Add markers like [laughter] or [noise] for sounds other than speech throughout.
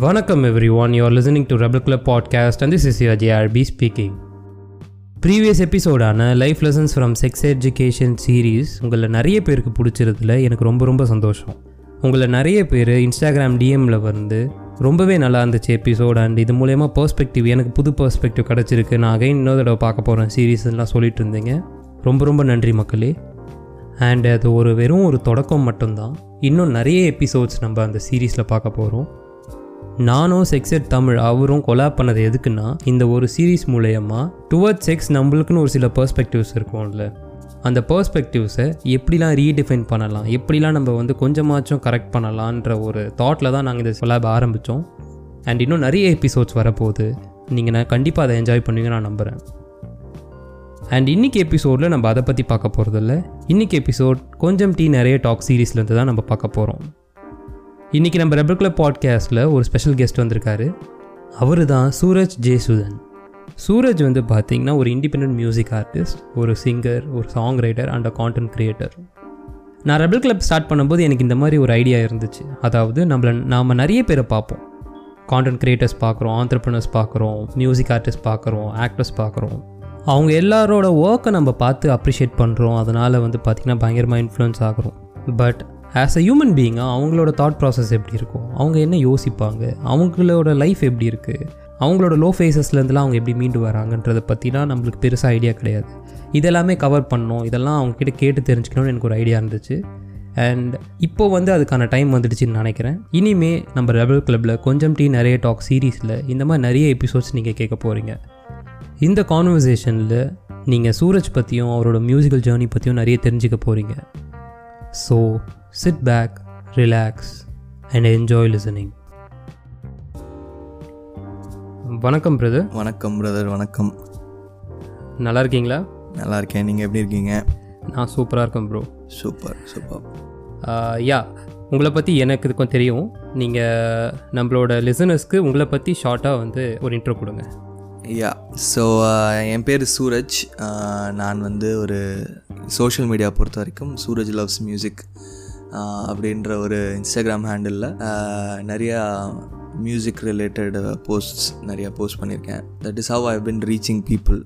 வணக்கம் everyone you're listening to rebel club podcast and this is your JRP speaking previous எபிசோடான life lessons from sex education series உங்களை நிறைய பேருக்கு பிடிச்சிருதில் எனக்கு ரொம்ப ரொம்ப சந்தோஷம். உங்களை நிறைய பேர் இன்ஸ்டாகிராம் டிஎம்மில் வந்து ரொம்பவே நல்லா இருந்துச்சு எபிசோட் அண்ட் இது மூலயமா பர்ஸ்பெக்டிவ் எனக்கு புது பர்ஸ்பெக்டிவ் கிடச்சிருக்கு. நான் அகைன் இன்னொரு தடவை பார்க்க போகிறேன் சீரீஸ்லாம் சொல்லிட்டு இருந்தீங்க. ரொம்ப ரொம்ப நன்றி மக்களே. அண்ட் அது ஒரு வெறும் ஒரு தொடக்கம் மட்டும்தான். இன்னும் நிறைய எபிசோட்ஸ் நம்ம அந்த சீரீஸில் பார்க்க போகிறோம் நானும் செக்ஸெட் தமிழ் அவரும் கொலாப் பண்ணது எதுக்குன்னா இந்த ஒரு சீரீஸ் மூலயமா டுவர்ட் செக்ஸ் நம்மளுக்குன்னு ஒரு சில பர்ஸ்பெக்டிவ்ஸ் இருக்கும்ல. அந்த பர்ஸ்பெக்டிவ்ஸை எப்படிலாம் ரீடிஃபைன் பண்ணலாம் எப்படிலாம் நம்ம வந்து கொஞ்சமாச்சும் கரெக்ட் பண்ணலான்ற ஒரு தாட்டில் தான் நாங்கள் இந்த கொலாப் ஆரம்பித்தோம் அண்ட் இன்னும் நிறைய எபிசோட்ஸ் வரப்போகுது. நீங்கள் நான் கண்டிப்பாக அதை என்ஜாய் பண்ணுவீங்க நான் நம்புகிறேன் அண்ட் இன்றைக்கி எபிசோடில் நம்ம அதை பற்றி பார்க்க போகிறதில்ல இன்றைக்கி எபிசோட் கொஞ்சம் டீ நிறைய டாக் சீரீஸ்லேருந்து தான் நம்ம பார்க்க போகிறோம் இன்றைக்கி நம்ம ரெபர் கிளப் பாட்காஸ்ட்டில் ஒரு ஸ்பெஷல் கெஸ்ட் வந்திருக்காரு. அவர் தான் சூரஜ் ஜெயசுதன். சூரஜ் வந்து பார்த்திங்கன்னா ஒரு இண்டிபெண்ட் மியூசிக் ஆர்டிஸ்ட் ஒரு சிங்கர் ஒரு songwriter and a content creator நான் ரெபல் கிளப் ஸ்டார்ட் பண்ணும்போது எனக்கு இந்த மாதிரி ஒரு ஐடியா இருந்துச்சு. அதாவது நம்மளை நாம் நிறைய பேரை பார்ப்போம். கான்டென்ட் கிரியேட்டர்ஸ் பார்க்குறோம் ஆண்டர்பிரினர்ஸ் பார்க்குறோம் மியூசிக் ஆர்டிஸ்ட் பார்க்குறோம் ஆக்டர்ஸ் பார்க்குறோம். அவங்க எல்லாரோட ஒர்க்கை நம்ம பார்த்து அப்ரிஷியேட் பண்ணுறோம் அதனால் வந்து பார்த்திங்கன்னா பயங்கரமாக இன்ஃப்ளூயன்ஸ் ஆகிறோம். பட் ஆஸ் அ ஹியூமன் பீயிங்காக அவங்களோட தாட் ப்ராசஸ் எப்படி இருக்கும்? அவங்க என்ன யோசிப்பாங்க? அவங்களோட லைஃப் எப்படி இருக்குது அவங்களோட லோ ஃபேஸஸ்லேருந்துலாம் அவங்க எப்படி மீண்டு வராங்கன்றதை பற்றிலாம் நம்மளுக்கு பெருசாக ஐடியா கிடையாது. இதெல்லாமே கவர் பண்ணோம். இதெல்லாம் அவங்கக்கிட்ட கேட்டு தெரிஞ்சுக்கணும்னு எனக்கு ஒரு ஐடியா இருந்துச்சு. அண்ட் இப்போ வந்து அதுக்கான டைம் வந்துடுச்சுன்னு நினைக்கிறேன். இனிமே நம்ம ரெபல் கிளப்பில் கொஞ்சம் டீ நிறைய டாக் சீரீஸில் இந்த மாதிரி நிறைய எபிசோட்ஸ் நீங்கள் கேட்க போகிறீங்க இந்த கான்வர்சேஷனில் நீங்கள் சூரஜ் பற்றியும் அவரோட மியூசிக்கல் ஜேர்னி பற்றியும் நிறைய தெரிஞ்சுக்க போகிறீங்க so sit back relax and enjoy listening வணக்கம் பிரதர் வணக்கம் பிரதர் வணக்கம். நல்லா இருக்கீங்களா நல்லா இருக்கேன் நீங்கள் எப்படி இருக்கீங்க? நான் சூப்பராக இருக்கேன் ப்ரோ சூப்பர் சூப்பர் யா உங்களை பற்றி எனக்கு இதுக்கும் தெரியும். நீங்கள் நம்மளோட லிசனர்ஸ்க்கு உங்களை பற்றி ஷார்ட்டாக வந்து ஒரு இன்ட்ரோ கொடுங்க. யா ஸோ என் பேர் சூரஜ். நான் வந்து ஒரு சோஷியல் மீடியா பொறுத்த வரைக்கும் சூரஜ் லவ்ஸ் மியூசிக் அப்படின்ற ஒரு இன்ஸ்டாகிராம் ஹேண்டிலில் நிறையா மியூசிக் ரிலேட்டட் போஸ்ட்ஸ் நிறையா போஸ்ட் பண்ணியிருக்கேன் that is how I been reaching people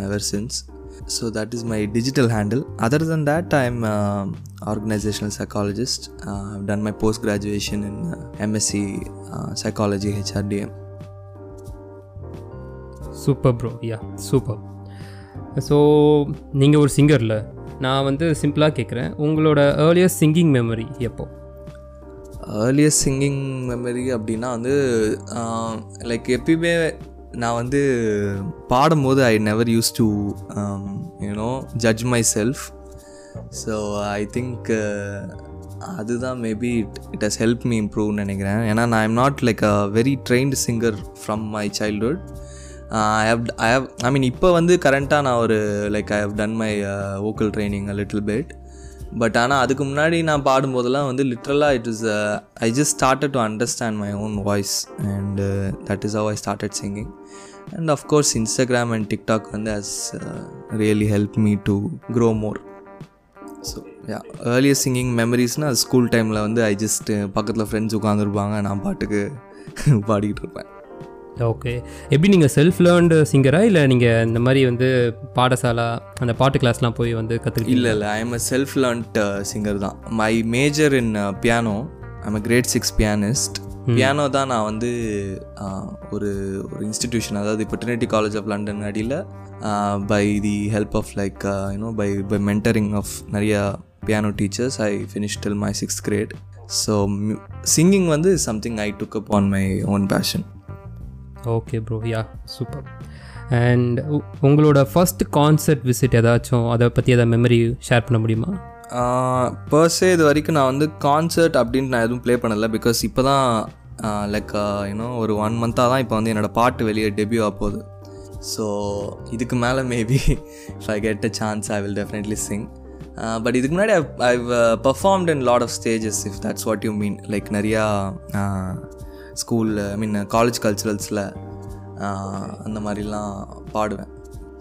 ever since so that is my digital handle other than that I am organisational psychologist done my post graduation in MSc psychology HRDM super bro yeah super so நீங்கள் ஒரு சிங்கரில் நான் வந்து சிம்பிளாக கேட்குறேன் உங்களோட earliest singing memory எப்போ? Earliest singing memory அப்படின்னா வந்து லைக் எப்பயுமே நான் வந்து பாடும்போது I never use to you know judge my self so I think அதுதான் maybe it it has help me இம்ப்ரூவ்னு நினைக்கிறேன். ஏன்னா நான் I'm not like a very trained singer from my childhood I have I have I mean இப்போ வந்து கரண்ட்டாக நான் ஒரு like I have done my vocal training a little bit but ஆனால் அதுக்கு முன்னாடி நான் பாடும்போதெல்லாம் வந்து லிட்ரலாக it is I just started to understand my own voice and that is how I started singing and of course Instagram and TikTok வந்து has really help me to grow more so ya earlier singing மெமரிஸ்னால் school டைமில் வந்து I just பக்கத்தில் friends உட்காந்துருப்பாங்க நான் பாட்டுக்கு [laughs] பாடிக்கிட்டு இருப்பேன். Okay எப்படி நீங்கள் செல்ஃப் லேர்ன்டு சிங்கரா இல்லை நீங்கள் இந்த மாதிரி வந்து பாடசாலா அந்த பாட்டு கிளாஸ்லாம் போய் வந்து கற்றுக்கிட்டு இல்லை இல்லை. I am a self learnt singer தான். My major in piano I'm a grade six pianist piano தான் நான் வந்து uh, ஒரு ஒரு இன்ஸ்டிடியூஷன் அதாவது இப்போ ட்ரினிட்டி காலேஜ் ஆஃப் லண்டன் அடியில் by the help of like you know by by mentoring of நிறையா piano teachers I finish till my sixth grade so singing வந்து something I took up on my own passion okay bro yeah super and உங்களோட first concert visit ஏதாச்சும் அதை பற்றி ஏதாவது memory share பண்ண முடியுமா? பர்ஸே இது வரைக்கும் நான் வந்து கான்சர்ட் அப்படின்ட்டு நான் எதுவும் ப்ளே பண்ணலை. பிகாஸ் இப்போ தான் லைக் யூனோ ஒரு ஒன் மந்த்தாக தான் இப்போ வந்து என்னோடய பாட்டு வெளியே டெபியூ ஆக போகுது. ஸோ இதுக்கு மேலே maybe if I get a chance I will definitely sing but இதுக்கு முன்னாடி I performed in lot of stages if that's what you mean like நிறையா ஸ்கூலில் ஐ மீன் காலேஜ் கல்ச்சுரல்ஸில் அந்த மாதிரிலாம் பாடுவேன்.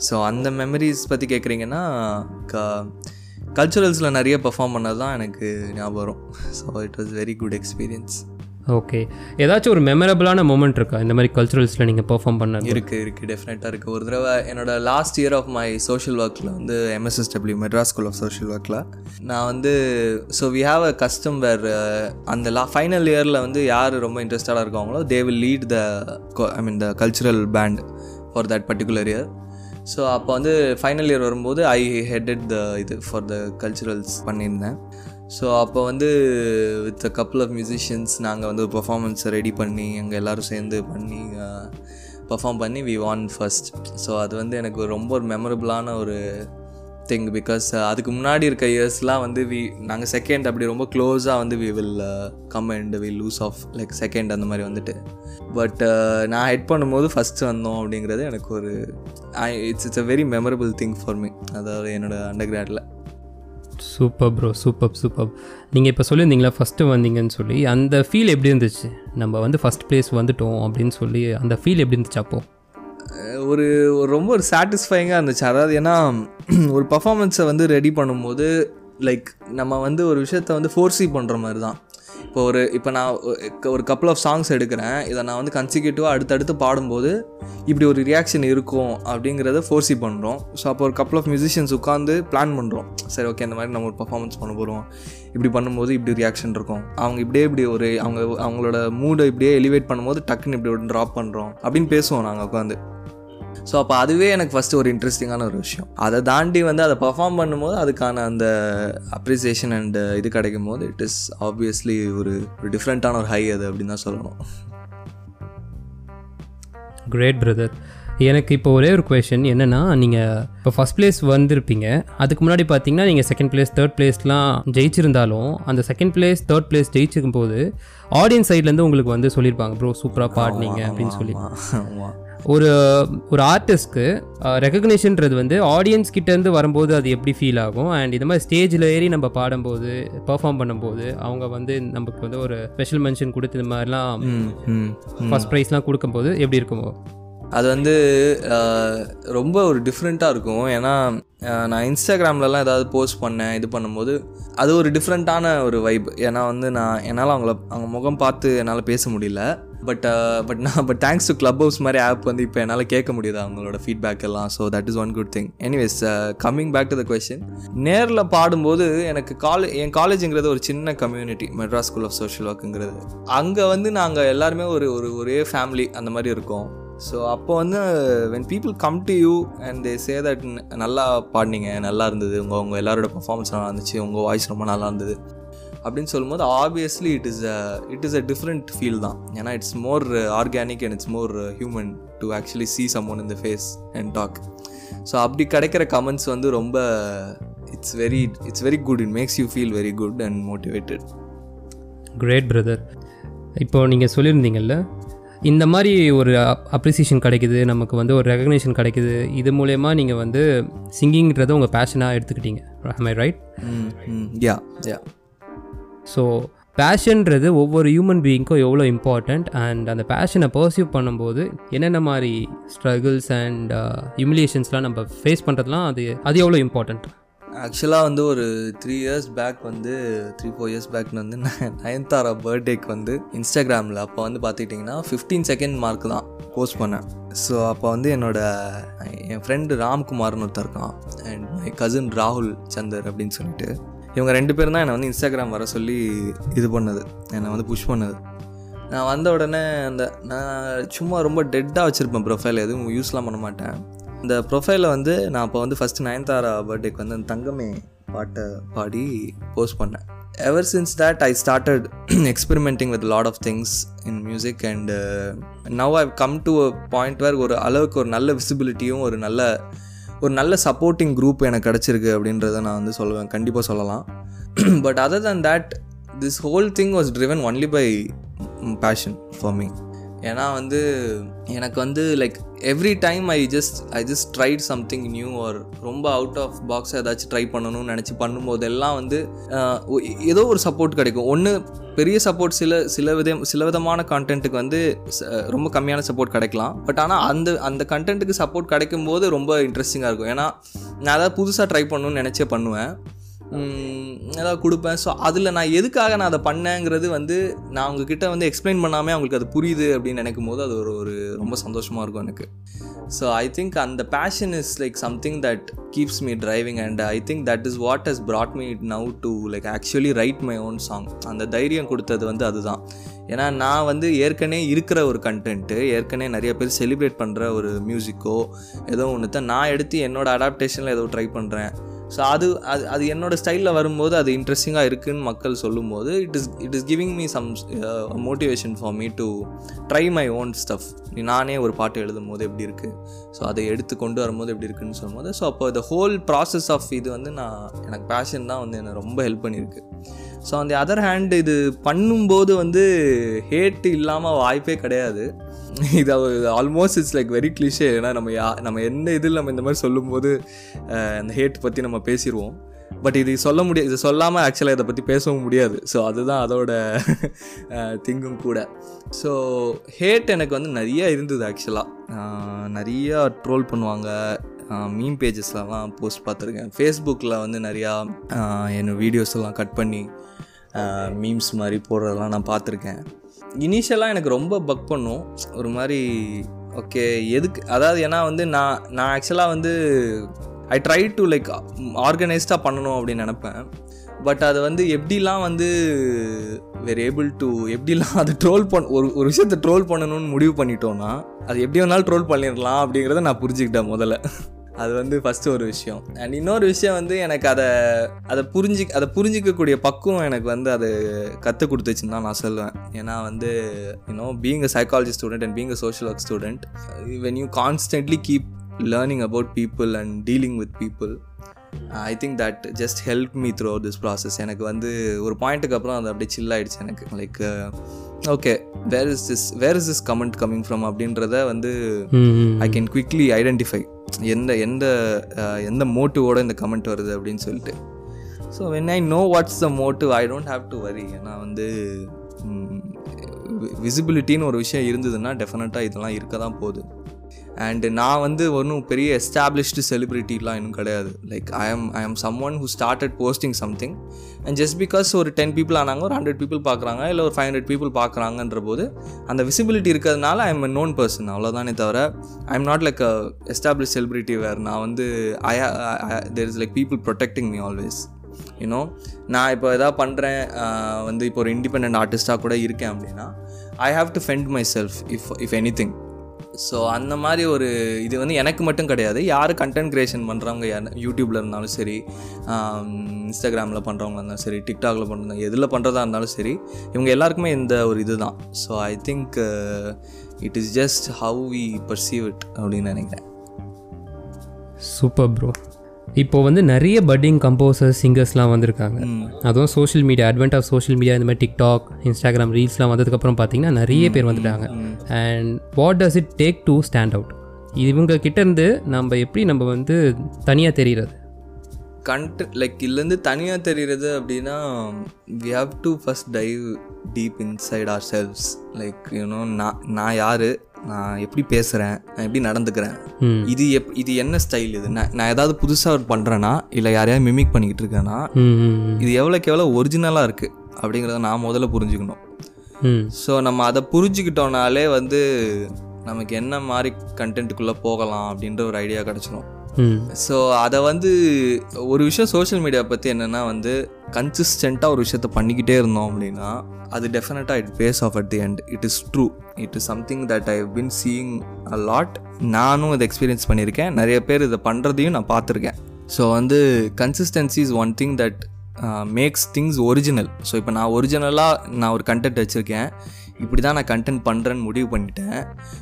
ஸோ அந்த மெமரிஸ் பற்றி கேட்குறீங்கன்னா க கல்ச்சுரல்ஸில் நிறைய பர்ஃபார்ம் பண்ணது தான் எனக்கு ஞாபகம் வரும். So it was very good experience okay ஏதாச்சும் ஒரு மெமரபிளான மூமெண்ட் இருக்கா? இந்த மாதிரி கல்ச்சுரல்ஸில் நீங்கள் பெர்ஃபார்ம் பண்ண இருக்குது இருக்குது டெஃபினட்டாக இருக்குது ஒரு தடவை என்னோட last year of my social ஒர்க்கில் வந்து MSSW Madras school of social ஒர்க்கில் நான் வந்து so we have a custom where அந்த லா ஃபைனல் இயரில் வந்து யார் ரொம்ப இன்ட்ரெஸ்டடாக இருக்காங்களோ they will lead the I mean the cultural band for that particular year so அப்போ வந்து ஃபைனல் இயர் வரும்போது ஐ ஹெட்டட் த இது ஃபார் த கல்ச்சுரல்ஸ் பண்ணியிருந்தேன். ஸோ அப்போ வந்து with a couple of musicians நாங்கள் வந்து பர்ஃபார்மன்ஸை ரெடி பண்ணி எங்கள் எல்லோரும் சேர்ந்து பண்ணி பர்ஃபார்ம் பண்ணி வி வான் ஃபர்ஸ்ட் ஸோ அது வந்து எனக்கு ரொம்ப ஒரு மெமரபுளான ஒரு திங் பிகாஸ் அதுக்கு முன்னாடி இருக்க இயர்ஸ்லாம் வந்து வி நாங்கள் செகண்ட் அப்படி ரொம்ப க்ளோஸாக வந்து we will come and we lose off like second அந்த மாதிரி வந்துட்டு. பட் நான் ஹெட் பண்ணும்போது ஃபஸ்ட்டு வந்தோம் அப்படிங்கிறது எனக்கு ஒரு I it's it's a very memorable thing for me அதாவது என்னோடய அண்டர் கிராடில் சூப்பர் ப்ரோ சூப்பர் சூப்பர் நீங்கள் இப்போ சொல்லியிருந்தீங்களா ஃபஸ்ட்டு வந்தீங்கன்னு சொல்லி அந்த ஃபீல் எப்படி இருந்துச்சு? நம்ம வந்து ஃபஸ்ட் ப்ளேஸ் வந்துட்டோம் அப்படின்னு சொல்லி அந்த ஃபீல் எப்படி இருந்துச்சு அப்போது ஒரு ஒரு ரொம்ப ஒரு சாட்டிஸ்ஃபைங்காக இருந்துச்சு. அதாவது ஏன்னா [clears throat] ஒரு பர்ஃபாமன்ஸை வந்து ரெடி பண்ணும்போது லைக் நம்ம வந்து ஒரு விஷயத்த வந்து ஃபோர்ஸி பண்ணுற மாதிரி தான் இப்போ ஒரு இப்போ நான் ஒரு கப்புள் ஆஃப் சாங்ஸ் எடுக்கிறேன். இதை நான் வந்து கன்சிக்யூட்டிவாக அடுத்தடுத்து பாடும்போது இப்படி ஒரு ரியாக்ஷன் இருக்கும் அப்படிங்கிறத ஃபோர்ஸி பண்ணுறோம் ஸோ அப்போ ஒரு கப்புள் ஆஃப் மியூசிஷியன்ஸ் உட்காந்து பிளான் பண்ணுறோம் சரி ஓகே இந்த மாதிரி நம்ம ஒரு பர்ஃபார்மன்ஸ் பண்ண போகிறோம் இப்படி பண்ணும்போது இப்படி ரியாக்ஷன் இருக்கும். அவங்க இப்படியே இப்படி ஒரு அவங்க அவங்களோட மூடை இப்படியே எலிவேட் பண்ணும்போது டக்குன்னு இப்படி ஒரு ட்ராப் பண்ணுறோம் அப்படின்னு பேசுவோம் நாங்கள் உட்காந்து ஸோ அப்போ அதுவே எனக்கு ஃபஸ்ட்டு ஒரு இன்ட்ரெஸ்டிங்கான ஒரு விஷயம். அதை தாண்டி வந்து அதை பர்ஃபார்ம் பண்ணும்போது அதுக்கான அந்த அப்ரிசியேஷன் அண்ட் இது கிடைக்கும் போது இட் இஸ் ஆப்வியஸ்லி ஒரு டிஃப்ரெண்ட்டான ஒரு ஹை அது அப்படின்னு தான் சொல்லணும். கிரேட் பிரதர் எனக்கு இப்போ ஒரே ஒரு கொஷின் என்னென்னா நீங்கள் இப்போ ஃபஸ்ட் பிளேஸ் வந்திருப்பீங்க. அதுக்கு முன்னாடி பார்த்தீங்கன்னா நீங்கள் செகண்ட் பிளேஸ் தேர்ட் பிளேஸ்லாம் ஜெயிச்சிருந்தாலும் அந்த செகண்ட் பிளேஸ் தேர்ட் பிளேஸ் ஜெயிச்சிருக்கும் போது ஆடியன்ஸ் சைட்லேருந்து உங்களுக்கு வந்து சொல்லியிருப்பாங்க ப்ரோ சூப்பராக பாடினீங்க அப்படின்னு சொல்லி. ஒரு ஒரு ஆர்டிஸ்ட்க்கு ரெக்கக்னேஷன்றது வந்து ஆடியன்ஸ் கிட்டேருந்து வரும்போது அது எப்படி ஃபீல் ஆகும்? அண்ட் இந்த மாதிரி ஸ்டேஜில் ஏறி நம்ம பாடும்போது பெர்ஃபார்ம் பண்ணும்போது அவங்க வந்து நமக்கு வந்து ஒரு ஸ்பெஷல் மென்ஷன் கொடுத்து இந்த மாதிரிலாம் ஃபஸ்ட் ப்ரைஸ்லாம் கொடுக்கும்போது எப்படி இருக்குமோ? அது வந்து ரொம்ப ஒரு டிஃப்ரெண்ட்டாக இருக்கும். ஏன்னா நான் இன்ஸ்டாகிராம்லலாம் ஏதாவது போஸ்ட் பண்ணேன் இது பண்ணும்போது அது ஒரு டிஃப்ரெண்ட்டான ஒரு வைப் ஏன்னா வந்து நான் என்னால் அவங்கள அவங்க முகம் பார்த்து என்னால் பேச முடியல. பட் பட் நான் but thanks to Clubhouse மாதிரி ஆப் வந்து இப்போ என்னால் கேட்க முடியுது அவங்களோட ஃபீட்பேக் எல்லாம்? So that is one good thing anyways coming back to the question நேரில் பாடும்போது எனக்கு காலே என் காலேஜுங்கிறது ஒரு சின்ன community Madras school of social ஒர்க்குங்கிறது அங்கே வந்து நாங்கள் எல்லாருமே ஒரு ஒரு ஒரே ஃபேமிலி அந்த மாதிரி இருக்கோம். ஸோ அப்போ வந்து when people come to you and they say that நல்லா பாடினீங்க நல்லா இருந்தது. உங்கள் உங்கள் எல்லாரோட பர்ஃபார்மன்ஸ் நல்லா இருந்துச்சு. உங்கள் வாய்ஸ் ரொம்ப நல்லா இருந்தது. அப்படின்னு சொல்லும்போது obviously it is a it is a different feel தான். ஏன்னா it's more organic and it's more human to actually see someone in the face and talk so அப்படி கிடைக்கிற கமெண்ட்ஸ் வந்து ரொம்ப it's very it's very good it makes you feel very good and motivated great brother இப்போ நீங்கள் சொல்லியிருந்தீங்கல்ல இந்த மாதிரி ஒரு appreciation கிடைக்குது நமக்கு வந்து ஒரு ரெகக்னேஷன் கிடைக்குது இது மூலயமா நீங்கள் வந்து சிங்கிங்கிறத உங்கள் பேஷனாக எடுத்துக்கிட்டீங்க. ரைட் யா யா ஸோ பேஷன்றது ஒவ்வொரு ஹியூமன் பீயிங்க்கும் எவ்வளோ இம்பார்ட்டண்ட் அண்ட் அந்த பேஷனை பர்சியூவ் பண்ணும்போது என்னென்ன மாதிரி ஸ்ட்ரகிள்ஸ் அண்ட் ஹியூமிலியேஷன்ஸ்லாம் நம்ம ஃபேஸ் பண்ணுறதுலாம் அது அது எவ்வளோ இம்பார்ட்டண்ட் ஆக்சுவலாக வந்து ஒரு த்ரீ இயர்ஸ் பேக் வந்து த்ரீ ஃபோர் இயர்ஸ் பேக் வந்து நான் நயன்தாரா பர்த்டேக்கு வந்து இன்ஸ்டாகிராமில் அப்போ வந்து பார்த்துக்கிட்டிங்கன்னா ஃபிஃப்டீன் செகண்ட் மார்க் தான் போஸ்ட் பண்ணேன். ஸோ அப்போ வந்து என்னோட என் ஃப்ரெண்டு ராம்குமார்னு ஒருத்தர் இருக்கான் அண்ட் மை கசின் ராகுல் சந்தர் அப்படின்னு சொல்லிட்டு. இவங்க ரெண்டு பேரும் தான் என்னை வந்து இன்ஸ்டாகிராம் வர சொல்லி இது பண்ணது. என்னை வந்து புஷ் பண்ணது. நான் வந்த உடனே அந்த நான் சும்மா ரொம்ப டெட்டாக வச்சுருப்பேன் ப்ரொஃபைல் எதுவும் யூஸ்லாம் பண்ண மாட்டேன். இந்த ப்ரொஃபைலில் வந்து நான் அப்போ வந்து ஃபஸ்ட்டு நயன்தாரா பர்த்டேக்கு வந்து அந்த தங்கமே பாட்டை பாடி போஸ்ட் பண்ணேன். Ever since that I started experimenting with lot of things in music and now I come to a point where ஒரு அளவுக்கு ஒரு நல்ல விசிபிலிட்டியும் ஒரு நல்ல ஒரு நல்ல சப்போர்ட்டிங் குரூப் எனக்கு கிடச்சிருக்கு அப்படின்றத நான் வந்து சொல்லுவேன். கண்டிப்பாக சொல்லலாம். But other than that this whole thing was driven only by passion for me ஏன்னா வந்து எனக்கு வந்து like every time I just I just tried something new or ரொம்ப அவுட் ஆஃப் பாக்ஸ் ஏதாச்சும் ட்ரை பண்ணணும்னு நினச்சி பண்ணும்போதெல்லாம் வந்து ஏதோ ஒரு சப்போர்ட் கிடைக்கும். ஒன்று பெரிய சப்போர்ட் சில சில விதம் சில விதமான கான்டென்ட்டுக்கு வந்து ச- ரொம்ப கம்மியான சப்போர்ட் கிடைக்கலாம். பட் ஆனால் அந்த அந்த கண்டென்ட்டுக்கு சப்போர்ட் கிடைக்கும் போது ரொம்ப இன்ட்ரெஸ்டிங்காக இருக்கும். ஏன்னா நான் அதாவது புதுசாக ட்ரை பண்ணணும்னு நினச்சே பண்ணுவேன். ஏதாவது கொடுப்பேன். ஸோ அதில் நான் எதுக்காக நான் அதை பண்ணேங்கிறது வந்து நான் அவங்கக்கிட்ட வந்து எக்ஸ்பிளைன் பண்ணாமல் அவங்களுக்கு அது புரியுது அப்படின்னு நினைக்கும் போது அது ஒரு ஒரு ரொம்ப சந்தோஷமாக இருக்கும் எனக்கு. ஸோ ஐ திங்க் அந்த passion is like something that keeps me driving and I think that is what has brought me now to like actually write my own song அந்த தைரியம் கொடுத்தது வந்து அதுதான். ஏன்னா நான் வந்து ஏற்கனவே இருக்கிற ஒரு கண்டென்ட்டு ஏற்கனவே நிறைய பேர் செலிப்ரேட் பண்ணுற ஒரு மியூசிக்கோ ஏதோ ஒன்று தான் நான் எடுத்து என்னோட அடாப்டேஷனில் ஏதோ ட்ரை பண்ணுறேன் ஸோ அது அது அது என்னோட ஸ்டைலில் வரும்போது அது இன்ட்ரெஸ்டிங்காக இருக்குதுன்னு மக்கள் சொல்லும்போது it is it is giving me some motivation for me to try my own stuff நானே ஒரு பாட்டு எழுதும் போது எப்படி இருக்குது ஸோ அதை எடுத்து கொண்டு வரும்போது எப்படி இருக்குன்னு சொல்லும்போது ஸோ அப்போ த ஹோல் ப்ராசஸ் ஆஃப் இது வந்து நான் எனக்கு பேஷன் தான் வந்து என்னை ரொம்ப ஹெல்ப் பண்ணியிருக்கு. ஸோ அந்த அதர் ஹேண்ட் இது பண்ணும்போது வந்து ஹேட் இல்லாமல் வாய்ப்பே கிடையாது. [laughs] இது almost it's like very cliche ஏன்னா நம்ம யா நம்ம என்ன இதில் நம்ம இந்த மாதிரி சொல்லும்போது அந்த ஹேட் பற்றி நம்ம பேசிடுவோம் பட் இது சொல்ல முடியாது இது சொல்லாமல் ஆக்சுவலாக இதை பற்றி பேசவும் முடியாது. ஸோ அதுதான் அதோட [laughs] திங்கும் கூட. ஸோ ஹேட் எனக்கு வந்து நிறையா இருந்தது ஆக்சுவலாக நிறையா ட்ரோல் பண்ணுவாங்க. மீம் பேஜஸ்லலாம் போஸ்ட் பார்த்துருக்கேன். ஃபேஸ்புக்கில் வந்து நிறையா ஆஹ், என் கட் பண்ணி மீம்ஸ் மாதிரி போடுறதெல்லாம் நான் பார்த்துருக்கேன். இனிஷியலாக எனக்கு ரொம்ப பக் பண்ணும். ஒரு மாதிரி ஓகே எதுக்கு அதாவது ஏன்னா வந்து நான் நான் ஆக்சுவலாக வந்து ஐ ட்ரை டு லைக் ஆர்கனைஸ்டாக பண்ணணும் அப்படின்னு நினப்பேன். பட் அது வந்து எப்படிலாம் வந்து வேர் ஏபிள் டு எப்படிலாம் அது ட்ரோல் பண் ஒரு ஒரு விஷயத்தை ட்ரோல் பண்ணணும்னு முடிவு பண்ணிட்டோன்னா அது எப்படி வேணாலும் ட்ரோல் பண்ணிடலாம் அப்படிங்கிறத நான் புரிஞ்சுக்கிட்டேன் முதல்ல. அது வந்து ஃபஸ்ட்டு ஒரு விஷயம். அண்ட் இன்னொரு விஷயம் வந்து எனக்கு அதை அதை புரிஞ்சு அதை புரிஞ்சிக்கக்கூடிய பக்குவம் எனக்கு வந்து அது கற்றுக் கொடுத்துச்சுன்னு தான் நான் சொல்லுவேன். ஏன்னா வந்து you know being a psychology student and being a social work student when you constantly keep learning about people and dealing with people I think that just help me throughout this process எனக்கு வந்து ஒரு பாயிண்ட்டுக்கு அப்புறம் அது அப்படியே chill ஆகிடுச்சு எனக்கு. Like okay where is this where is this comment coming from அப்படின்றத வந்து ஐ கேன் குவிக்லி ஐடென்டிஃபை எந்த எந்த எந்த மோட்டிவோட இந்த கமெண்ட் வருது அப்படின்னு சொல்லிட்டு. So when I know what's the motive I don't have to worry ஏன்னா வந்து விசிபிலிட்டின்னு ஒரு விஷயம் இருந்ததுன்னா டெஃபினட்டாக இதெல்லாம் இருக்க தான் போகுது. அண்டு நான் வந்து ஒன்றும் பெரிய எஸ்டாப்ளிஷ்டு செலிப்ரிட்டிலாம் இன்னும் கிடையாது. Like I am I am someone who started posting something and just because ஒரு டென் பீப்புள் ஆனாங்க ஒரு ஹண்ட்ரட் பீப்புள் பார்க்குறாங்க இல்லை ஒரு ஃபைவ் ஹண்ட்ரட் பீப்புள் பார்க்குறாங்கன்ற போது அந்த விசிபிலிட்டி இருக்கிறதுனால I am a known person அவ்வளோதானே தவிர I am not like a establish celebrity where நான் வந்து I there is like people protecting me always you know நான் இப்போ எதாவது பண்ணுறேன் வந்து இப்போ ஒரு இண்டிபெண்ட் ஆர்டிஸ்ட்டாக கூட இருக்கேன் அப்படின்னா I have to fend myself if if anything so அந்த மாதிரி ஒரு இது வந்து எனக்கு மட்டும் கிடையாது. யார் கண்டென்ட் க்ரியேஷன் பண்ணுறவங்க யூடியூப்பில் இருந்தாலும் சரி இன்ஸ்டாகிராமில் பண்ணுறவங்க இருந்தாலும் சரி டிக்டாகில் பண்ணுறவங்க எதில் பண்ணுறதா இருந்தாலும் சரி இவங்க எல்லாருக்குமே இந்த ஒரு இது தான் so I think it is just how we perceive it அப்படின்னு நினைக்கிறேன். சூப்பர் ப்ரோ இப்போ வந்து நிறைய பட்டிங் கம்போசர்ஸ் சிங்கர்ஸ்லாம் வந்திருக்காங்க. அதுவும் social media advent of social media இந்த மாதிரி டிக்டாக் இன்ஸ்டாகிராம் ரீல்ஸ்லாம் வந்ததுக்கப்புறம் பார்த்தீங்கன்னா நிறைய பேர் வந்துட்டாங்க. And what does it take to stand out இவங்க கிட்ட இருந்து நம்ம எப்படி நம்ம வந்து தனியாக தெரிகிறது கண்ட் லைக் இதுலேருந்து தனியாக தெரிகிறது அப்படின்னா we have to first dive deep inside ourselves like you know நான் நான் யார்? நான் எப்படி பேசுகிறேன் நான் எப்படி நடந்துக்கிறேன்? இது எப் இது என்ன ஸ்டைல் இது? நான் நான் ஏதாவது புதுசாக பண்ணுறேன்னா இல்லை யாரையாவது மிமிக் பண்ணிக்கிட்டு இருக்கேன்னா இது எவ்வளோக்கு எவ்வளோ ஒரிஜினலாக இருக்குது அப்படிங்கிறத நான் முதல்ல புரிஞ்சுக்கணும். ஸோ நம்ம அதை புரிஞ்சுக்கிட்டோனாலே வந்து நமக்கு என்ன மாதிரி கண்டென்ட்டுக்குள்ளே போகலாம் அப்படின்ற ஒரு ஐடியா கிடச்சிரும். ஸோ அதை வந்து ஒரு விஷயம் சோஷியல் மீடியா பற்றி என்னென்னா வந்து கன்சிஸ்டண்ட்டாக ஒரு விஷயத்த பண்ணிக்கிட்டே இருந்தோம் அப்படின்னா அது டெஃபினட்டாக it pays off at the end it is true it is something that I been seeing a lot நானும் இதை எக்ஸ்பீரியன்ஸ் பண்ணியிருக்கேன். நிறைய பேர் இதை பண்ணுறதையும் நான் பார்த்துருக்கேன். ஸோ வந்து consistency is one thing that makes things original so இப்போ நான் ஒரிஜினலாக நான் ஒரு கண்டென்ட் வச்சுருக்கேன். இப்படி தான் நான் கண்டென்ட் பண்ணுறேன்னு முடிவு பண்ணிட்டேன்.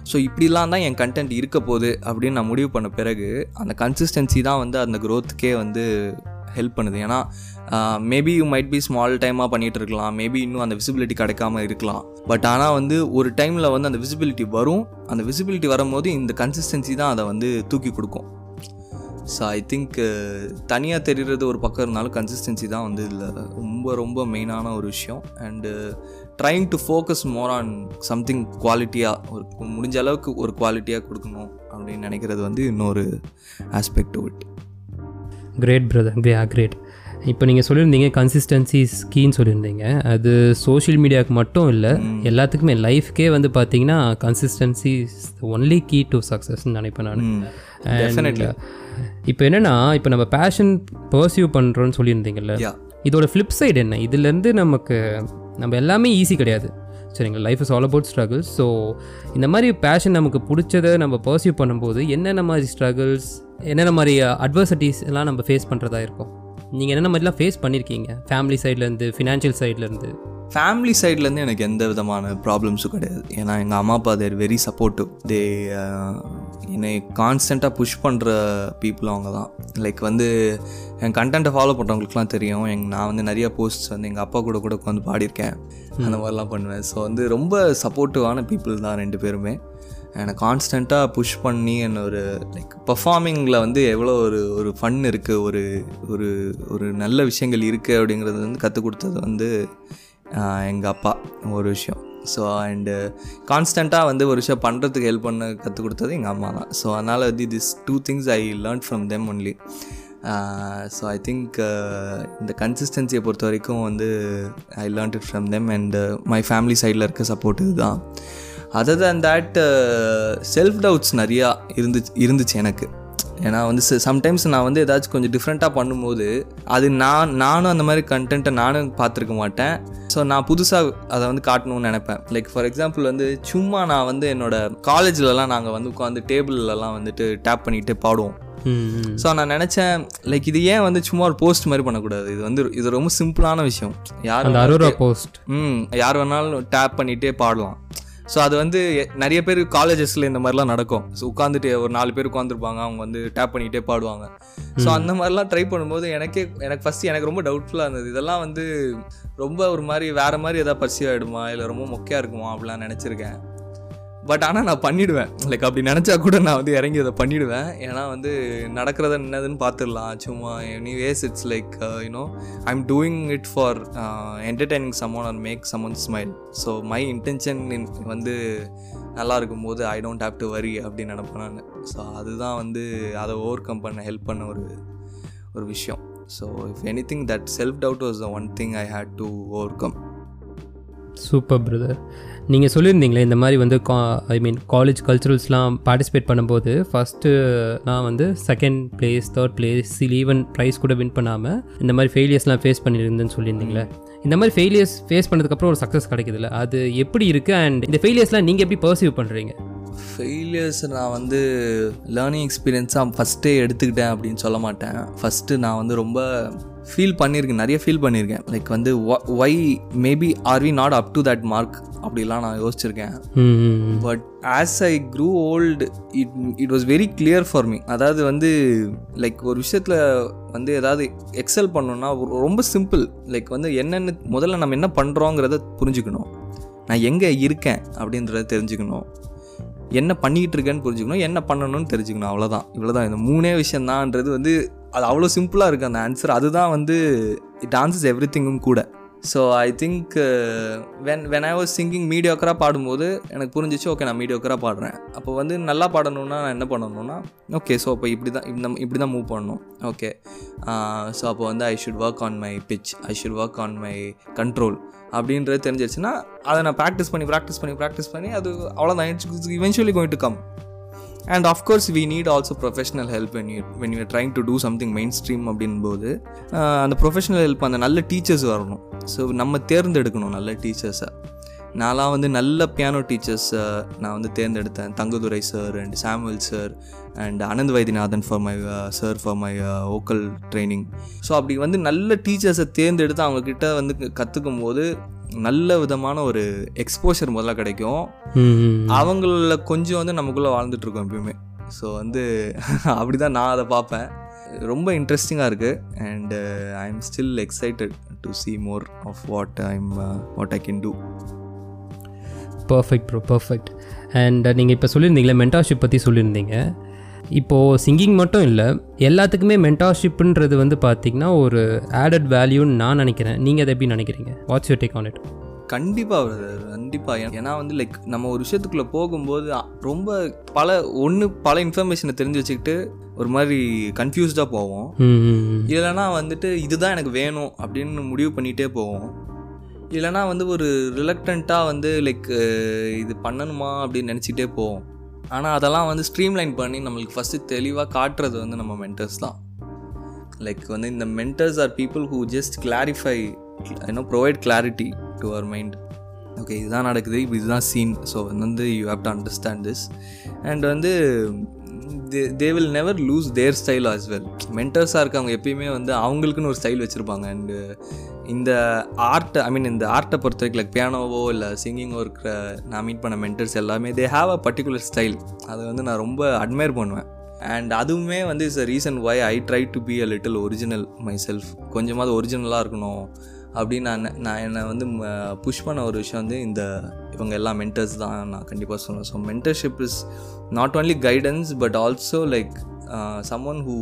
ஸோ இப்படிலாம் தான் என் கண்டென்ட் இருக்க போகுது அப்படின்னு நான் முடிவு பண்ண பிறகு அந்த கன்சிஸ்டன்சி தான் வந்து அந்த க்ரோத்துக்கே வந்து ஹெல்ப் பண்ணுது. ஏன்னா maybe you might be small டைமாக பண்ணிகிட்டு இருக்கலாம். மேபி இன்னும் அந்த விசிபிலிட்டி கிடைக்காம இருக்கலாம். பட் ஆனால் வந்து ஒரு டைமில் வந்து அந்த விசிபிலிட்டி வரும். அந்த விசிபிலிட்டி வரும்போது இந்த கன்சிஸ்டன்சி தான் அதை வந்து தூக்கி கொடுக்கும். ஸோ ஐ திங்க் தனியாக தெரிகிறது ஒரு பக்கம் இருந்தாலும் கன்சிஸ்டன்சி தான் வந்து இதில் ரொம்ப ரொம்ப மெயினான ஒரு விஷயம். And trying to focus more on something குவாலிட்டியாக ஒரு முடிஞ்ச அளவுக்கு ஒரு குவாலிட்டியாக கொடுக்கணும் அப்படின்னு நினைக்கிறது வந்து இன்னொரு ஆஸ்பெக்ட் விட் கிரேட் பிரதர் கிரே கிரேட் இப்போ நீங்கள் சொல்லியிருந்தீங்க கன்சிஸ்டன்சி கீன்னு சொல்லியிருந்தீங்க. அது சோஷியல் மீடியாவுக்கு மட்டும் இல்லை எல்லாத்துக்குமே லைஃப்க்கே வந்து பார்த்தீங்கன்னா கன்சிஸ்டன்சி ஒன்லி கீ டு சக்ஸஸ்ன்னு நினைப்பேன் நான். டெஃபினெட்லி இப்போ என்னென்னா இப்போ நம்ம பேஷன் பர்சியூ பண்ணுறோன்னு சொல்லியிருந்தீங்கல்ல இதோட ஃப்ளிப் சைடு என்ன? இதுலேருந்து நமக்கு நம்ம எல்லாமே ஈஸி கிடையாது. சரிங்களா? Life is all about struggles so இந்த மாதிரி பேஷன் நமக்கு பிடிச்சதை நம்ம பர்சியூ பண்ணும்போது என்னென்ன மாதிரி ஸ்ட்ரகிள்ஸ் என்னென்ன மாதிரி அட்வர்சிட்டிஸ் எல்லாம் நம்ம ஃபேஸ் பண்ணுறதா இருக்கும்? நீங்கள் என்னென்ன மாதிரிலாம் ஃபேஸ் பண்ணியிருக்கீங்க ஃபேமிலி சைட்லேருந்து ஃபினான்ஷியல் சைட்லேருந்து ஃபேமிலி சைட்லேருந்து எனக்கு எந்த விதமான ப்ராப்ளம்ஸும் கிடையாது. ஏன்னா எங்கள் அம்மா அப்பா தேர் வெரி சப்போர்ட்டிவ் தே என்னை கான்ஸ்டண்ட்டாக புஷ் பண்ணுற பீப்புளும் அவங்க தான். லைக் வந்து என் கண்டென்ட்டை ஃபாலோ பண்ணுறவங்களுக்குலாம் தெரியும். எங் நான் வந்து நிறைய போஸ்ட்ஸ் வந்து எங்கள் அப்பா கூட கூட உட்காந்து பாடியிருக்கேன். அந்த மாதிரிலாம் பண்ணுவேன். ஸோ வந்து ரொம்ப சப்போர்ட்டிவான பீப்புள் தான் ரெண்டு பேருமே. என்னை கான்ஸ்டண்ட்டாக புஷ் பண்ணி என்ன ஒரு லைக் பர்ஃபார்மிங்கில் வந்து எவ்வளோ ஒரு ஒரு ஃபன் இருக்குது ஒரு ஒரு ஒரு நல்ல விஷயங்கள் இருக்குது அப்படிங்கிறது வந்து கற்றுக் கொடுத்தது வந்து எங்கள் அப்பா ஒரு விஷயம். ஸோ அண்டு கான்ஸ்டண்ட்டாக வந்து ஒரு விஷயம் பண்ணுறதுக்கு ஹெல்ப் பண்ண கற்றுக் கொடுத்தது எங்கள் அம்மா தான். ஸோ அதனால் வந்து this two things I learn from them only so I think இந்த கன்சிஸ்டன்சியை பொறுத்த வரைக்கும் வந்து I learn it from them and my family சைடில் இருக்க சப்போர்ட் இதுதான் other than that self doubts நிறையா இருந்துச்சு இருந்துச்சு எனக்கு. ஏன்னா வந்து சம்டைம்ஸ் நான் வந்து ஏதாச்சும் கொஞ்சம் டிஃப்ரெண்ட்டாக பண்ணும்போது அது நான் நானும் அந்த மாதிரி கண்டென்ட்டை நானும் பார்த்துருக்க மாட்டேன். ஸோ நான் புதுசாக அதை வந்து காட்டணும்னு நினைப்பேன். லைக் ஃபார் எக்ஸாம்பிள் வந்து சும்மா நான் வந்து என்னோட காலேஜ்லலாம் நாங்கள் வந்து உட்காந்து டேபிள்லலாம் வந்துட்டு டேப் பண்ணிட்டு பாடுவோம். ஸோ நான் நினச்சேன் லைக் இது ஏன் வந்து சும்மா ஒரு போஸ்ட் மாதிரி பண்ணக்கூடாது? இது வந்து இது ரொம்ப சிம்பிளான விஷயம். யார் போஸ்ட் ம் யார் வேணாலும் டேப் பண்ணிகிட்டே பாடலாம். ஸோ அது வந்து நிறைய பேர் காலேஜஸில் இந்த மாதிரிலாம் நடக்கும். ஸோ உட்காந்துட்டு ஒரு நாலு பேர் உட்காந்துருப்பாங்க அவங்க வந்து டேப் பண்ணிகிட்டே பாடுவாங்க. ஸோ அந்த மாதிரிலாம் ட்ரை பண்ணும்போது எனக்கே எனக்கு ஃபஸ்ட்டு எனக்கு ரொம்ப டவுட்ஃபுல்லாக இருந்தது. இதெல்லாம் வந்து ரொம்ப ஒரு மாதிரி வேறு மாதிரி எதாவது பர்சிவ் ஆகிடுமா இல்லை ரொம்ப மொக்கையாக இருக்குமா? அப்படிலாம் நினச்சிருக்கேன். பட் ஆனால் நான் பண்ணிடுவேன். லைக் அப்படி நினச்சா கூட நான் வந்து இறங்கி அதை பண்ணிடுவேன். ஏன்னா வந்து நடக்கிறத என்னதுன்னு பார்த்துடலாம். சும்மா anyways it's like you know I am doing it for entertaining someone or make someone smile so my intention வந்து நல்லா இருக்கும்போது ஐ டோன்ட் ஹாவ் டு வரி அப்படின்னு நினப்பேன் நான். ஸோ அதுதான் வந்து அதை ஓவர் கம் பண்ண ஹெல்ப் பண்ண ஒரு ஒரு விஷயம். So if anything that self doubt was the one thing I had to overcome super brother நீங்கள் சொல்லியிருந்தீங்களே இந்த மாதிரி வந்து கா ஐ மீன் காலேஜ் கல்ச்சுரல்ஸ்லாம் பார்ட்டிசிபேட் பண்ணும்போது ஃபஸ்ட்டு நான் வந்து second place third place even prize கூட வின் பண்ணாமல் இந்த மாதிரி ஃபெயிலியர்ஸ்லாம் ஃபேஸ் பண்ணியிருந்தேன்னு சொல்லியிருந்தீங்களே. இந்த மாதிரி ஃபெயிலியர்ஸ் ஃபேஸ் பண்ணதுக்கப்புறம் ஒரு சக்ஸஸ் கிடைக்குதுல்ல? அது எப்படி இருக்குது அண்ட் இந்த ஃபெயிலியர்ஸ்லாம் நீங்கள் எப்படி பர்சீவ் பண்ணுறீங்க ஃபெயிலியர்ஸ் நான் வந்து லேர்னிங் எக்ஸ்பீரியன்ஸாக ஃபஸ்ட்டே எடுத்துக்கிட்டேன் அப்படின்னு சொல்ல மாட்டேன். ஃபஸ்ட்டு நான் வந்து ரொம்ப ஃபீல் பண்ணியிருக்கேன் நிறைய ஃபீல் பண்ணியிருக்கேன் லைக் வந்து why maybe are we not up to that mark அப்படிலாம் நான் யோசிச்சிருக்கேன். But as I grew old it it was very clear for me அதாவது வந்து லைக் ஒரு விஷயத்தில் வந்து ஏதாவது எக்ஸல் பண்ணணும்னா ஒரு- ரொம்ப சிம்பிள் லைக் வந்து என்னென்ன முதல்ல நம்ம என்ன பண்ணுறோங்கிறத புரிஞ்சுக்கணும். நான் எங்கே இருக்கேன் அப்படின்றத தெரிஞ்சுக்கணும். என்ன பண்ணிக்கிட்டு இருக்கேன்னு புரிஞ்சுக்கணும் என்ன பண்ணணும்னு தெரிஞ்சுக்கணும் அவ்வளோதான் இவ்வளோதான் இந்த மூணே விஷயந்தான்றது வந்து அது அவ்வளோ சிம்பிளாக இருக்குது அந்த ஆன்சர் அதுதான் வந்து இட் ஆன்சர்ஸ் எவ்ரி திங்கும் கூட. So I think when when I was singing மீடியோக்கராக பாடும்போது எனக்கு புரிஞ்சிச்சு ஓகே நான் மீடியோக்கராக பாடுறேன். அப்போ வந்து நல்லா பாடணும்னா நான் என்ன பண்ணணும்னா ஓகே ஸோ அப்போ இப்படி தான் இப்படி இப்படி தான் மூவ் பண்ணணும். ஓகே ஸோ அப்போ வந்து I should work on my pitch I should work on my control அப்படின்றது தெரிஞ்சிருச்சுன்னா அதை நான் ப்ராக்டிஸ் பண்ணி ப்ராக்டிஸ் பண்ணி ப்ராக்டிஸ் பண்ணி அது அவ்வளோதான் it's eventually going to come and of course we need also professional help when you when you trying to do something mainstream அப்படின்போது அந்த ப்ரொஃபஷனல் ஹெல்ப் அந்த நல்ல டீச்சர்ஸ் வரணும். ஸோ நம்ம தேர்ந்தெடுக்கணும் நல்ல டீச்சர்ஸை நான்லாம் வந்து நல்ல பியானோ டீச்சர்ஸ் நான் வந்து தேர்ந்தெடுத்தேன். Thangadurai sir and Samuel sir and Anand Vaidyanathan for my sir for my vocal training so அப்படி வந்து நல்ல டீச்சர்ஸை தேர்ந்தெடுத்து அவங்கக்கிட்ட வந்து கற்றுக்கும் போது நல்ல விதமான ஒரு எக்ஸ்போஷர் முதல்ல கிடைக்கும். அவங்கள கொஞ்சம் வந்து நமக்குள்ளே வாழ்ந்துட்டு இருக்கோம் எப்பயுமே. ஸோ வந்து [laughs] அப்படி தான் நான் அதை பார்ப்பேன். ரொம்ப இன்ட்ரெஸ்டிங்காக இருக்குது and I am still excited to see more of what I'm what I can do perfect bro perfect and நீங்கள் இப்போ சொல்லியிருந்தீங்களே மென்டார்ஷிப் பற்றி சொல்லியிருந்தீங்க. இப்போது சிங்கிங் மட்டும் இல்லை எல்லாத்துக்குமே மென்டார்ஷிப்புன்றது வந்து பார்த்திங்கன்னா ஒரு ஆடட் வேல்யூன்னு நான் நினைக்கிறேன். நீங்கள் அதை எப்படி நினைக்கிறீங்க? What's you take on it கண்டிப்பாக brother, கண்டிப்பா. ஏன்னா வந்து லைக் நம்ம ஒரு விஷயத்துக்குள்ளே போகும்போது ரொம்ப பல ஒன்று பல இன்ஃபர்மேஷனை தெரிஞ்சு வச்சுக்கிட்டு ஒரு மாதிரி கன்ஃபியூஸ்டாக போவோம். இல்லைனா வந்துட்டு இதுதான் எனக்கு வேணும் அப்படின்னு முடிவு பண்ணிகிட்டே போவோம். இல்லைனா வந்து ஒரு ரிலக்டண்ட்டாக வந்து லைக் இது பண்ணணுமா அப்படின்னு நினச்சிட்டே போவோம். ஆனால் அதெல்லாம் வந்து ஸ்ட்ரீம்லைன் பண்ணி நம்மளுக்கு ஃபஸ்ட்டு தெளிவாக காட்டுறது வந்து நம்ம மென்டர்ஸ் தான். லைக் வந்து இந்த mentors are people who just clarify you know provide clarity to our mind okay இதுதான் நடக்குது இப்போ இதுதான் சீன் ஸோ வந்து you have to understand this and வந்து they will never lose their style as well மென்டர்ஸாக இருக்கவங்க எப்பயுமே வந்து அவங்களுக்குன்னு ஒரு ஸ்டைல் வச்சுருப்பாங்க. அண்டு uh, இந்த ஆர்ட் ஐ மீன் இந்த ஆர்ட்டை பொறுத்த வரைக்கும் லைக் பியானோவோ இல்லை சிங்கிங்கோ இருக்கிற நான் மீட் பண்ண மென்டர்ஸ் எல்லாமே they have a particular style அதை வந்து நான் ரொம்ப அட்மையர் பண்ணுவேன். அண்ட் அதுவுமே வந்து is a reason why I try to be a little original myself கொஞ்சமாவது ஒரிஜினலாக இருக்கணும். அப்படின்னு நான் நான் என்னை வந்து புஷ் பண்ண ஒரு விஷயம் வந்து இந்த இவங்க எல்லா மென்டர்ஸ் தான் நான் கண்டிப்பாக சொல்லுவேன் so mentorship is not only guidance but also like someone who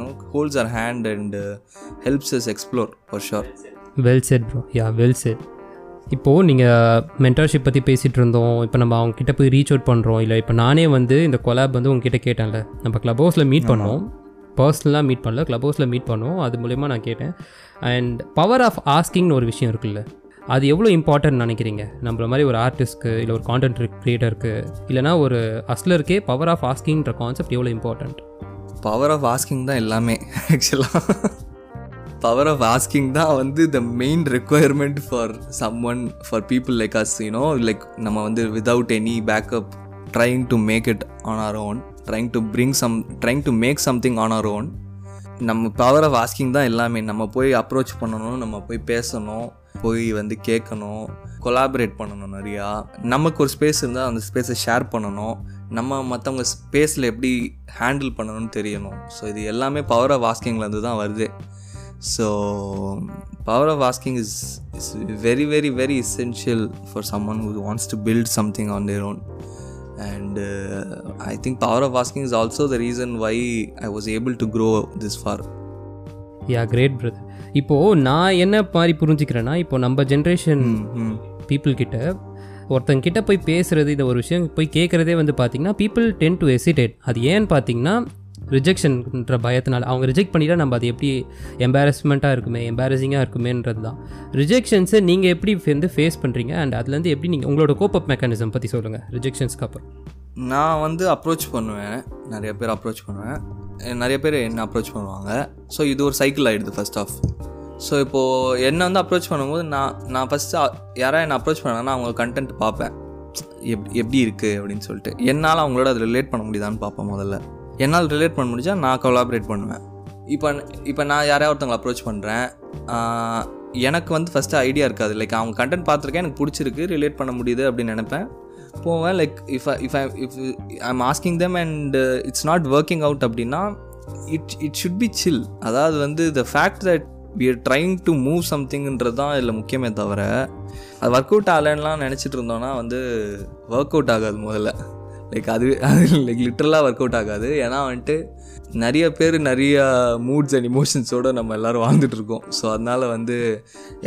no holds our hand and helps us explore for sure well said bro ya well said இப்போது நீங்கள் மென்டர்ஷிப் பற்றி பேசிகிட்டு இருந்தோம். இப்போ நம்ம அவங்க கிட்ட போய் ரீச் அவுட் பண்ணுறோம் இல்லை இப்போ நானே வந்து இந்த கொலாப் வந்து உங்ககிட்ட கேட்டேன்ல. நம்ம க்ளப் ஹவுஸில் மீட் பண்ணோம். பர்சனலாக மீட் பண்ணல க்ளப் ஹவுஸில் மீட் பண்ணோம் அது மூலயமா நான் கேட்டேன். அண்ட் பவர் ஆஃப் ஆஸ்கிங்னு ஒரு விஷயம் இருக்குல்ல அது எவ்வளோ இம்பார்ட்டன்ட் நினைக்கிறீங்க? நம்மள மாதிரி ஒரு ஆர்டிஸ்ட்க்கு இல்லை ஒரு கான்டென்ட் க்ரியேட்டருக்கு இல்லைனா ஒரு அஸ்லருக்கே பவர் ஆஃப் ஆஸ்கிங்ன்ற கான்செப்ட் எவ்வளோ இம்பார்ட்டண்ட் பவர் ஆஃப் ஆஸ்கிங் தான் எல்லாமே ஆக்சுவலாக பவர் ஆஃப் ஆஸ்கிங் தான் வந்து the main requirement for someone for people like us you know like நம்ம வந்து without any backup trying to make it on our own trying to bring some trying to make something on our own நம்ம power of asking தான் எல்லாமே. நம்ம போய் approach பண்ணணும் நம்ம போய் பேசணும் போய் வந்து கேட்கணும் கொலாபரேட் பண்ணணும் நிறையா. நமக்கு ஒரு ஸ்பேஸ் இருந்தால் அந்த ஸ்பேஸை ஷேர் பண்ணணும். நம்ம மற்றவங்க ஸ்பேஸில் எப்படி ஹேண்டில் பண்ணணும்னு தெரியணும். ஸோ இது எல்லாமே பவர் ஆஃப் ஆஸ்கிங்லேருந்து தான் வருது. So power of asking is is very very very essential for someone who wants to build something on their own and uh, i think power of asking is also the reason why i was able to grow this far. Ya great brother இப்போது நான் என்ன மாதிரி புரிஞ்சுக்கிறேன்னா இப்போ நம்ம generation people கிட்ட ஒருத்தங்க கிட்ட போய் பேசுகிறது இந்த ஒரு விஷயம் போய் கேட்குறதே வந்து பார்த்தீங்கன்னா பீப்புள் டென் டு எசிடேட் அது ஏன்னு பார்த்தீங்கன்னா ரிஜெக்ஷன்ன்ற பயத்தினால் அவங்க ரிஜெக்ட் பண்ணிட்டால் நம்ம அது எப்படி எம்பாரஸ்மெண்ட்டாக இருக்குமே எம்பாரசிங்காக இருக்குமேன்றது தான். ரிஜெக்ஷன்ஸை நீங்கள் எப்படி வந்து ஃபேஸ் பண்ணுறீங்க அண்ட் அதுலேருந்து எப்படி நீங்கள் உங்களோட கோப்பப் மெக்கானிசம் பற்றி சொல்லுங்கள் ரிஜெக்ஷன்ஸ்க்கு அப்புறம். நான் வந்து அப்ரோச் பண்ணுவேன். நிறைய பேர் அப்ரோச் பண்ணுவேன். நிறைய பேர் என்ன அப்ரோச் பண்ணுவாங்க. ஸோ இது ஒரு சைக்கிள் ஆகிடுது ஃபஸ்ட் ஆஃப் ஸோ இப்போது என்னை வந்து அப்ரோச் பண்ணும்போது நான் நான் ஃபஸ்ட்டு யாராவது என்னை அப்ரோச் பண்ணாங்கன்னா அவங்க கண்டென்ட் பார்ப்பேன். எப் எப்படி இருக்குது அப்படின்னு சொல்லிட்டு. என்னால் அவங்களோட அதை ரிலேட் பண்ண முடியுதான்னு பார்ப்பேன் முதல்ல. என்னால் ரிலேட் பண்ண முடிஞ்சால் நான் கொலாபரேட் பண்ணுவேன். இப்போ இப்போ நான் யாரையா ஒருத்தவங்களை அப்ரோச் பண்ணுறேன் எனக்கு வந்து ஃபஸ்ட்டு ஐடியா இருக்காது. லைக் அவங்க கண்டென்ட் பார்த்துருக்கேன் எனக்கு பிடிச்சிருக்கு ரிலேட் பண்ண முடியுது அப்படின்னு நினைப்பேன். போவேன் like if if I if I am asking them and it's not working out அப்படின்னா it it should be chill அதாவது வந்து the fact that we are trying to move சம்திங்ன்றது தான் இதில் முக்கியமே தவிர அது ஒர்க் அவுட் ஆகலைன்னுலாம் நினச்சிட்டு இருந்தோன்னா வந்து ஒர்க் அவுட் ஆகாது முதல்ல. லைக் அது அது லைக் லிட்ரலாக ஒர்க் அவுட் ஆகாது. ஏன்னா வந்துட்டு நிறைய பேர் நிறைய மூட்ஸ் அண்ட் இமோஷன்ஸோடு நம்ம எல்லோரும் வாழ்ந்துட்டு இருக்கோம். ஸோ அதனால் வந்து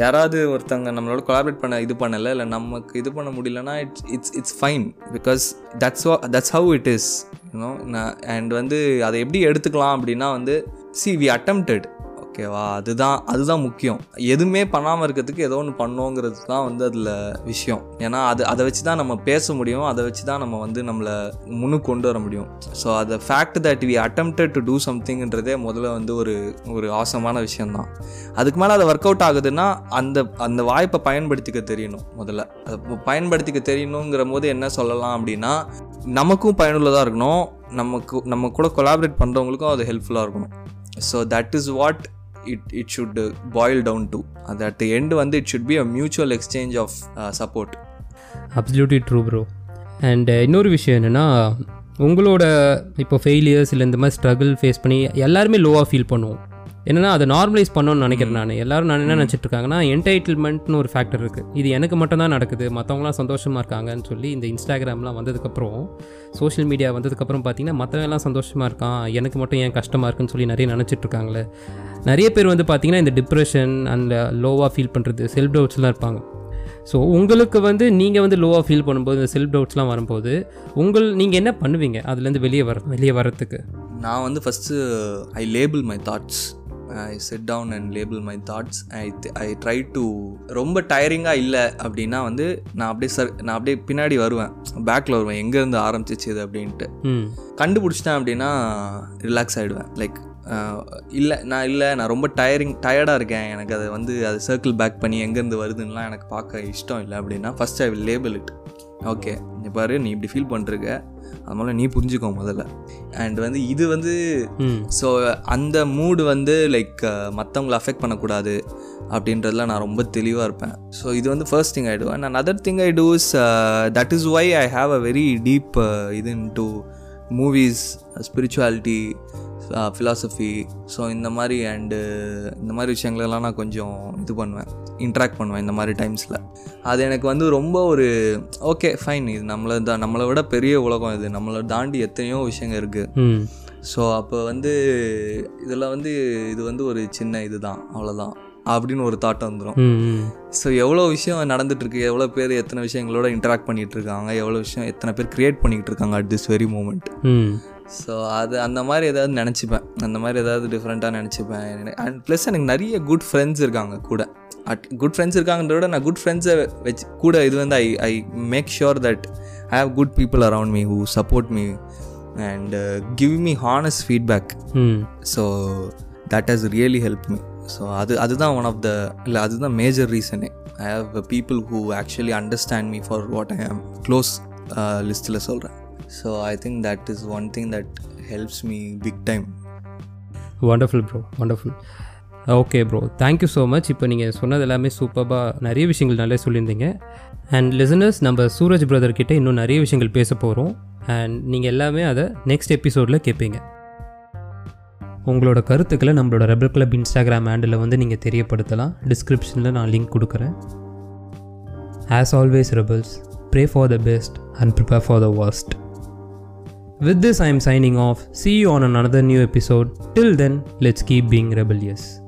யாராவது ஒருத்தங்க நம்மளோட கொலாபரேட் பண்ண இது பண்ணலை இல்லை நமக்கு இது பண்ண முடியலன்னா it's it's it's fine because that's that's how it is you know நான் அண்ட் வந்து அதை எப்படி எடுத்துக்கலாம் அப்படின்னா வந்து சி வி அட்டம்ப்டட் ஓகேவா? அதுதான் அதுதான் முக்கியம். எதுவுமே பண்ணாமல் இருக்கிறதுக்கு ஏதோ ஒன்று பண்ணோங்கிறது தான் வந்து அதில் விஷயம். ஏன்னா அது அதை வச்சு தான் நம்ம பேச முடியும். அதை வச்சு தான் நம்ம வந்து நம்மளை முன்னு கொண்டு வர முடியும். ஸோ அது fact that we attempted to do சம்திங்ன்றதே முதல்ல வந்து ஒரு ஒரு ஆசமான விஷயந்தான் அதுக்கு மேலே அதை ஒர்க் அவுட் ஆகுதுன்னா அந்த அந்த வாய்ப்பை பயன்படுத்திக்க தெரியணும் முதல்ல. அதை பயன்படுத்திக்க தெரியணுங்கிற போது என்ன சொல்லலாம் அப்படின்னா நமக்கும் பயனுள்ளதாக இருக்கணும். நமக்கு நம்ம கூட கொலாபரேட் பண்ணுறவங்களுக்கும் அது ஹெல்ப்ஃபுல்லாக இருக்கணும். So that is what it it should boil down to அது அட் எண்ட் வந்து it should be a mutual exchange of support absolutely true bro and இன்னொரு விஷயம் என்னென்னா உங்களோட இப்போ ஃபெயிலியர்ஸ் இல்லை இந்த மாதிரி ஸ்ட்ரகிள் ஃபேஸ் பண்ணி எல்லாருமே லோவாக ஃபீல் பண்ணுவோம். என்னன்னா அதை நார்மலைஸ் பண்ணணும்னு நினைக்கிறேன் நான். எல்லாரும் நான் என்ன நினச்சிட்டு இருக்காங்கன்னா என்டைட்டில்மெண்ட்னு ஒரு ஃபேக்டர் இருக்குது இது எனக்கு மட்டும் தான் நடக்குது. மற்றவங்களாம் சந்தோஷமாக இருக்காங்கன்னு சொல்லி இந்த இன்ஸ்டாகிராம்லாம் வந்ததுக்கப்புறம் சோஷியல் மீடியா வந்ததுக்கப்புறம் பார்த்தீங்கன்னா மற்றவங்க எல்லாம் சந்தோஷமாக இருக்கான். எனக்கு மட்டும் ஏன் கஷ்டமாக இருக்குன்னு சொல்லி நிறைய நினச்சிட்டு இருக்காங்களே நிறைய பேர் வந்து பார்த்தீங்கன்னா இந்த டிப்ரெஷன் அந்த லோவாக ஃபீல் பண்ணுறது செல்ஃப் டவுட்ஸ்லாம் இருப்பாங்க. ஸோ உங்களுக்கு வந்து நீங்கள் வந்து லோவாக ஃபீல் பண்ணும்போது இந்த செல்ஃப் டவுட்ஸ்லாம் வரும்போது உங்கள் நீங்கள் என்ன பண்ணுவீங்க? அதுலேருந்து வெளியே வர வெளியே வரத்துக்கு நான் வந்து first I label my thoughts I set down and label my thoughts I I try to ரொம்ப டயரிங்காக இல்லை அப்படின்னா வந்து நான் அப்படியே சர் நான் அப்படியே பின்னாடி வருவேன். பேக்கில் வருவேன். எங்கேருந்து ஆரம்பிச்சிச்சு இது அப்படின்ட்டு. கண்டுபிடிச்சிட்டேன் அப்படின்னா ரிலாக்ஸ் ஆகிடுவேன் லைக் இல்லை நான் இல்லை நான் ரொம்ப டயரிங் டயர்டாக இருக்கேன். எனக்கு அதை வந்து அதை சர்க்கிள் பேக் பண்ணி எங்கேருந்து வருதுன்னெலாம் எனக்கு பார்க்க இஷ்டம் இல்லை அப்படின்னா first I will label it okay பாரு நீ இப்படி ஃபீல் பண்ணிருக்க அதனால நீ புரிஞ்சுக்கோ முதல்ல. அண்ட் வந்து இது வந்து ஸோ அந்த மூடு வந்து லைக் மற்றவங்கள அஃபெக்ட் பண்ணக்கூடாது அப்படின்றதுல நான் ரொம்ப தெளிவாக இருப்பேன். ஸோ இது வந்து first thing I do and other thing I do is that is why I have a very deep இது in to movies spirituality philosophy so இந்த மாதிரி அண்டு இந்த மாதிரி விஷயங்களெல்லாம் நான் கொஞ்சம் இது பண்ணுவேன். இன்ட்ராக்ட் பண்ணுவேன் இந்த மாதிரி டைம்ஸில் அது எனக்கு வந்து ரொம்ப ஒரு ஓகே ஃபைன் இது நம்மளை தான் நம்மளை விட பெரிய உலகம் இது. நம்மளை தாண்டி எத்தனையோ விஷயங்கள் இருக்குது ஸோ அப்போ வந்து இதில் வந்து இது வந்து ஒரு சின்ன இதுதான். அவ்வளோதான் அப்படின்னு ஒரு தாட் வந்துடும் ஸோ எவ்வளோ விஷயம் நடந்துட்டுருக்கு எவ்வளோ பேர் எத்தனை விஷயங்களோட இன்ட்ராக்ட் பண்ணிகிட்டு இருக்காங்க. எவ்வளோ விஷயம் எத்தனை பேர் க்ரியேட் பண்ணிக்கிட்டு இருக்காங்க at this very moment so அது அந்த மாதிரி ஏதாவது நினச்சிப்பேன். அந்த மாதிரி ஏதாவது டிஃப்ரெண்ட்டாக நினச்சிப்பேன். அண்ட் ப்ளஸ் எனக்கு நிறைய குட் ஃப்ரெண்ட்ஸ் இருக்காங்க கூட. அட் குட் ஃப்ரெண்ட்ஸ் இருக்காங்கன்றத விட நான் குட் ஃப்ரெண்ட்ஸை வச்சு கூட இது வந்து I I make sure that I have good people around me who support me and give me honest feedback so that has really help me so அது அதுதான் ஒன் ஆஃப் த இல்லை அதுதான் மேஜர் ரீசனே I have people who actually understand me for what I am close லிஸ்ட்டில் சொல்கிறேன் so I think that is one thing that helps me big time wonderful bro wonderful okay bro thank you so much இப்போ நீங்கள் சொன்னது எல்லாமே சூப்பராக நிறைய விஷயங்கள் நல்லா சொல்லியிருந்தீங்க. அண்ட் லிசனர்ஸ் நம்ம சூரஜ் பிரதர்கிட்ட இன்னும் நிறைய விஷயங்கள் பேச போகிறோம் அண்ட் நீங்கள் எல்லாமே அதை நெக்ஸ்ட் எபிசோடில் கேட்பீங்க உங்களோட கருத்துக்களை நம்மளோட ரெபல் கிளப் இன்ஸ்டாகிராம் ஹேண்டில் வந்து நீங்கள் தெரியப்படுத்தலாம். டிஸ்கிரிப்ஷனில் நான் லிங்க் கொடுக்குறேன். As always rebels pray for the best and prepare for the worst With this, I am signing off. See you on another new episode. Till then, let's keep being rebellious.